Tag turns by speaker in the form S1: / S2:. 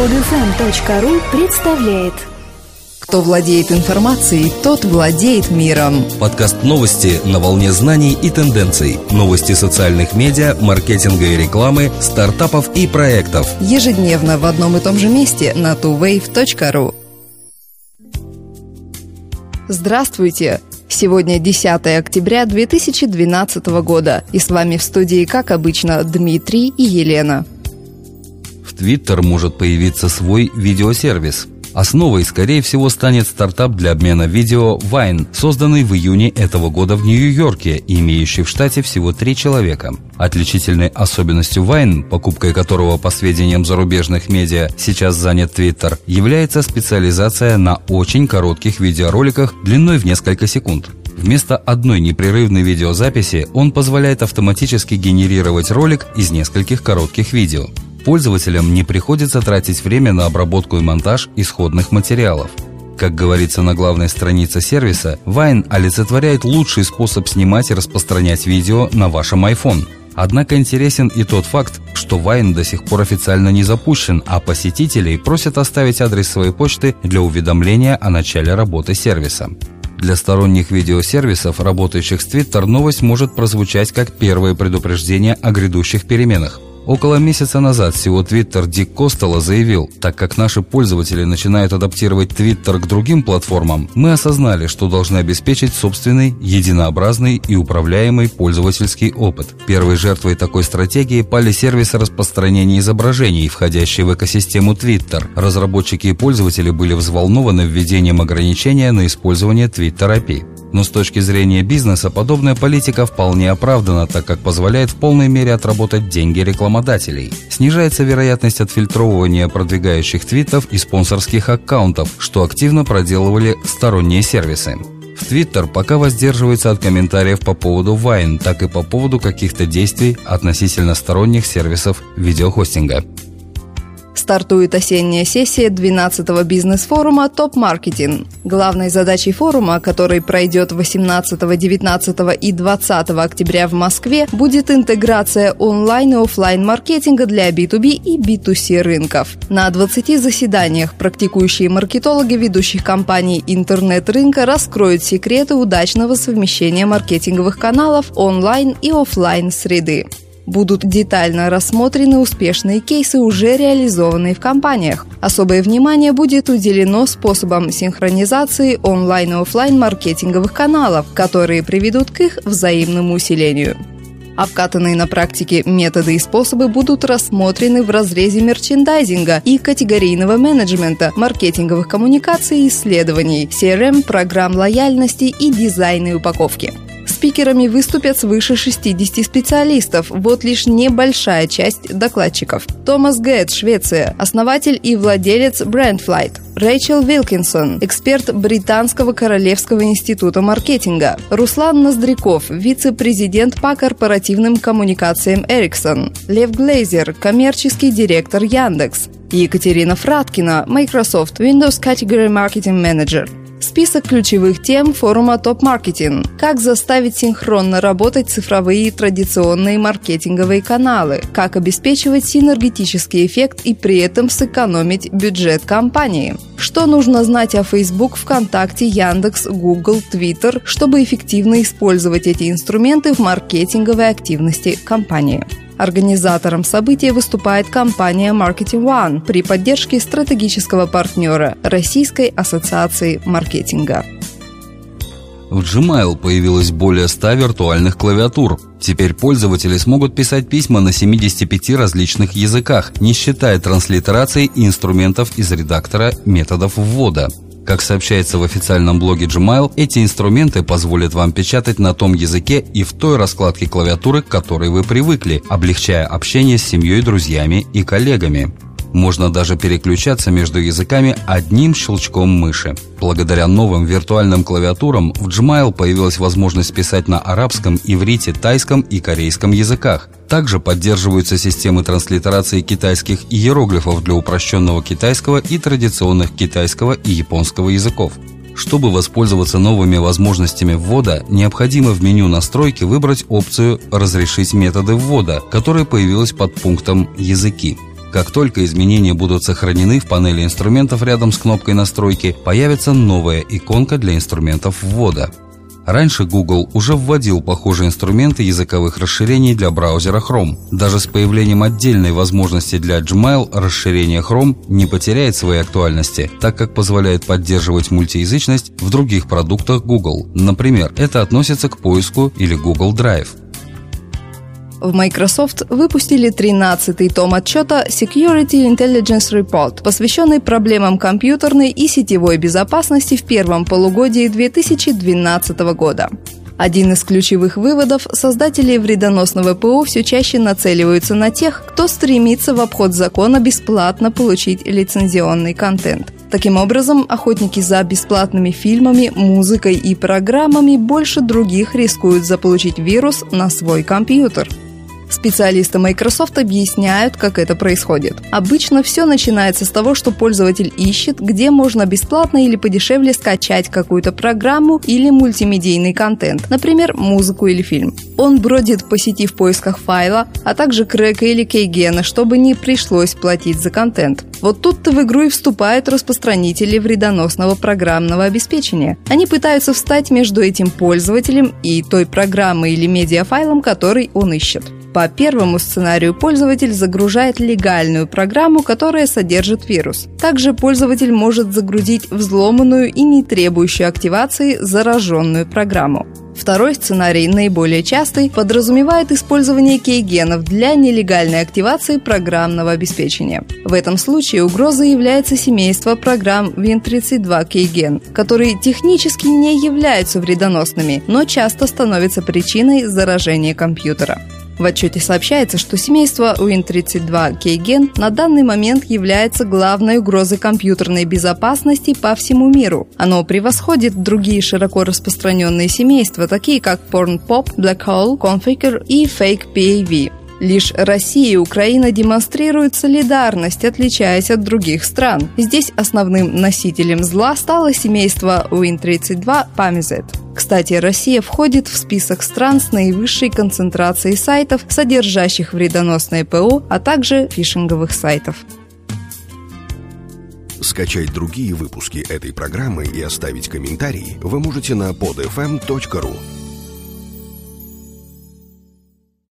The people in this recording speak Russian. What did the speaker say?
S1: Подфм.ру представляет
S2: Кто владеет информацией, тот владеет миром.
S3: Подкаст новости на волне знаний и тенденций. Новости социальных медиа, маркетинга и рекламы, стартапов и проектов.
S2: Ежедневно в одном и том же месте на tuwave.ru. Здравствуйте! Сегодня 10 октября 2012 года, и с вами в студии, как обычно, Дмитрий и Елена.
S3: Twitter может появиться свой видеосервис. Основой, скорее всего, станет стартап для обмена видео Vine, созданный в июне этого года в Нью-Йорке и имеющий в штате всего три человека. Отличительной особенностью Vine, покупкой которого, по сведениям зарубежных медиа, сейчас занят Twitter, является специализация на очень коротких видеороликах длиной в несколько секунд. Вместо одной непрерывной видеозаписи он позволяет автоматически генерировать ролик из нескольких коротких видео. Пользователям не приходится тратить время на обработку и монтаж исходных материалов. Как говорится на главной странице сервиса, Vine олицетворяет лучший способ снимать и распространять видео на вашем iPhone. Однако интересен и тот факт, что Vine до сих пор официально не запущен, а посетителей просят оставить адрес своей почты для уведомления о начале работы сервиса. Для сторонних видеосервисов, работающих с Twitter, новость может прозвучать как первое предупреждение о грядущих переменах. Около месяца назад всего Twitter Дик Костелло заявил, так как наши пользователи начинают адаптировать Twitter к другим платформам, мы осознали, что должны обеспечить собственный, единообразный и управляемый пользовательский опыт. Первой жертвой такой стратегии пали сервисы распространения изображений, входящие в экосистему Twitter. Разработчики и пользователи были взволнованы введением ограничения на использование Twitter API. Но с точки зрения бизнеса подобная политика вполне оправдана, так как позволяет в полной мере отработать деньги рекламодателей. Снижается вероятность отфильтровывания продвигающих твитов и спонсорских аккаунтов, что активно проделывали сторонние сервисы. В Twitter пока воздерживается от комментариев по поводу Vine, так и по поводу каких-то действий относительно сторонних сервисов видеохостинга.
S2: Стартует осенняя сессия 12-го бизнес-форума «Топ-маркетинг». Главной задачей форума, который пройдет 18, 19 и 20 октября в Москве, будет интеграция онлайн и офлайн маркетинга для B2B и B2C рынков. На 20 заседаниях практикующие маркетологи ведущих компаний интернет-рынка раскроют секреты удачного совмещения маркетинговых каналов онлайн и офлайн среды будут детально рассмотрены успешные кейсы, уже реализованные в компаниях. Особое внимание будет уделено способам синхронизации онлайн и офлайн маркетинговых каналов, которые приведут к их взаимному усилению. Обкатанные на практике методы и способы будут рассмотрены в разрезе мерчендайзинга и категорийного менеджмента, маркетинговых коммуникаций и исследований, CRM, программ лояльности и дизайна и упаковки. Спикерами выступят свыше 60 специалистов, вот лишь небольшая часть докладчиков. Томас Гэтт, Швеция, основатель и владелец Brandflight. Рэйчел Вилкинсон, эксперт Британского Королевского института маркетинга. Руслан Ноздряков, вице-президент по корпоративным коммуникациям Ericsson. Лев Глейзер, коммерческий директор Яндекс. Екатерина Фраткина, Microsoft Windows Category Marketing Manager. Список ключевых тем форума «Топ-маркетинг». Как заставить синхронно работать цифровые и традиционные маркетинговые каналы. Как обеспечивать синергетический эффект и при этом сэкономить бюджет компании. Что нужно знать о Facebook, ВКонтакте, Яндекс, Google, Twitter, чтобы эффективно использовать эти инструменты в маркетинговой активности компании. Организатором события выступает компания Marketing One при поддержке стратегического партнера Российской ассоциации маркетинга.
S3: В Gmail появилось более 100 виртуальных клавиатур. Теперь пользователи смогут писать письма на 75 различных языках, не считая транслитерации и инструментов из редактора методов ввода. Как сообщается в официальном блоге Gmail, эти инструменты позволят вам печатать на том языке и в той раскладке клавиатуры, к которой вы привыкли, облегчая общение с семьей, друзьями и коллегами. Можно даже переключаться между языками одним щелчком мыши. Благодаря новым виртуальным клавиатурам в Gmail появилась возможность писать на арабском, иврите, тайском и корейском языках. Также поддерживаются системы транслитерации китайских иероглифов для упрощенного китайского и традиционных китайского и японского языков. Чтобы воспользоваться новыми возможностями ввода, необходимо в меню настройки выбрать опцию «Разрешить методы ввода», которая появилась под пунктом «Языки». Как только изменения будут сохранены в панели инструментов рядом с кнопкой настройки, появится новая иконка для инструментов ввода. Раньше Google уже вводил похожие инструменты языковых расширений для браузера Chrome. Даже с появлением отдельной возможности для Gmail расширение Chrome не потеряет своей актуальности, так как позволяет поддерживать мультиязычность в других продуктах Google. Например, это относится к поиску или Google Drive.
S2: В Microsoft выпустили 13-й том отчета Security Intelligence Report, посвященный проблемам компьютерной и сетевой безопасности в первом полугодии 2012 года. Один из ключевых выводов – создатели вредоносного ПО все чаще нацеливаются на тех, кто стремится в обход закона бесплатно получить лицензионный контент. Таким образом, охотники за бесплатными фильмами, музыкой и программами больше других рискуют заполучить вирус на свой компьютер – Специалисты Microsoft объясняют, как это происходит. Обычно все начинается с того, что пользователь ищет, где можно бесплатно или подешевле скачать какую-то программу или мультимедийный контент, например, музыку или фильм. Он бродит по сети в поисках файла, а также крека или кейгена, чтобы не пришлось платить за контент. Вот тут-то в игру и вступают распространители вредоносного программного обеспечения. Они пытаются встать между этим пользователем и той программой или медиафайлом, который он ищет. По первому сценарию пользователь загружает легальную программу, которая содержит вирус. Также пользователь может загрузить взломанную и не требующую активации зараженную программу. Второй сценарий, наиболее частый, подразумевает использование кейгенов для нелегальной активации программного обеспечения. В этом случае угрозой является семейство программ Win32 кейген, которые технически не являются вредоносными, но часто становятся причиной заражения компьютера. В отчете сообщается, что семейство Win32 Keygen на данный момент является главной угрозой компьютерной безопасности по всему миру. Оно превосходит другие широко распространенные семейства, такие как PornPop, Black Hole, Configure и Fake PAV. Лишь Россия и Украина демонстрируют солидарность, отличаясь от других стран. Здесь основным носителем зла стало семейство Win32 Pamizet. Кстати, Россия входит в список стран с наивысшей концентрацией сайтов, содержащих вредоносное ПО, а также фишинговых сайтов.
S1: Скачать другие выпуски этой программы и оставить комментарии вы можете на podfm.ru.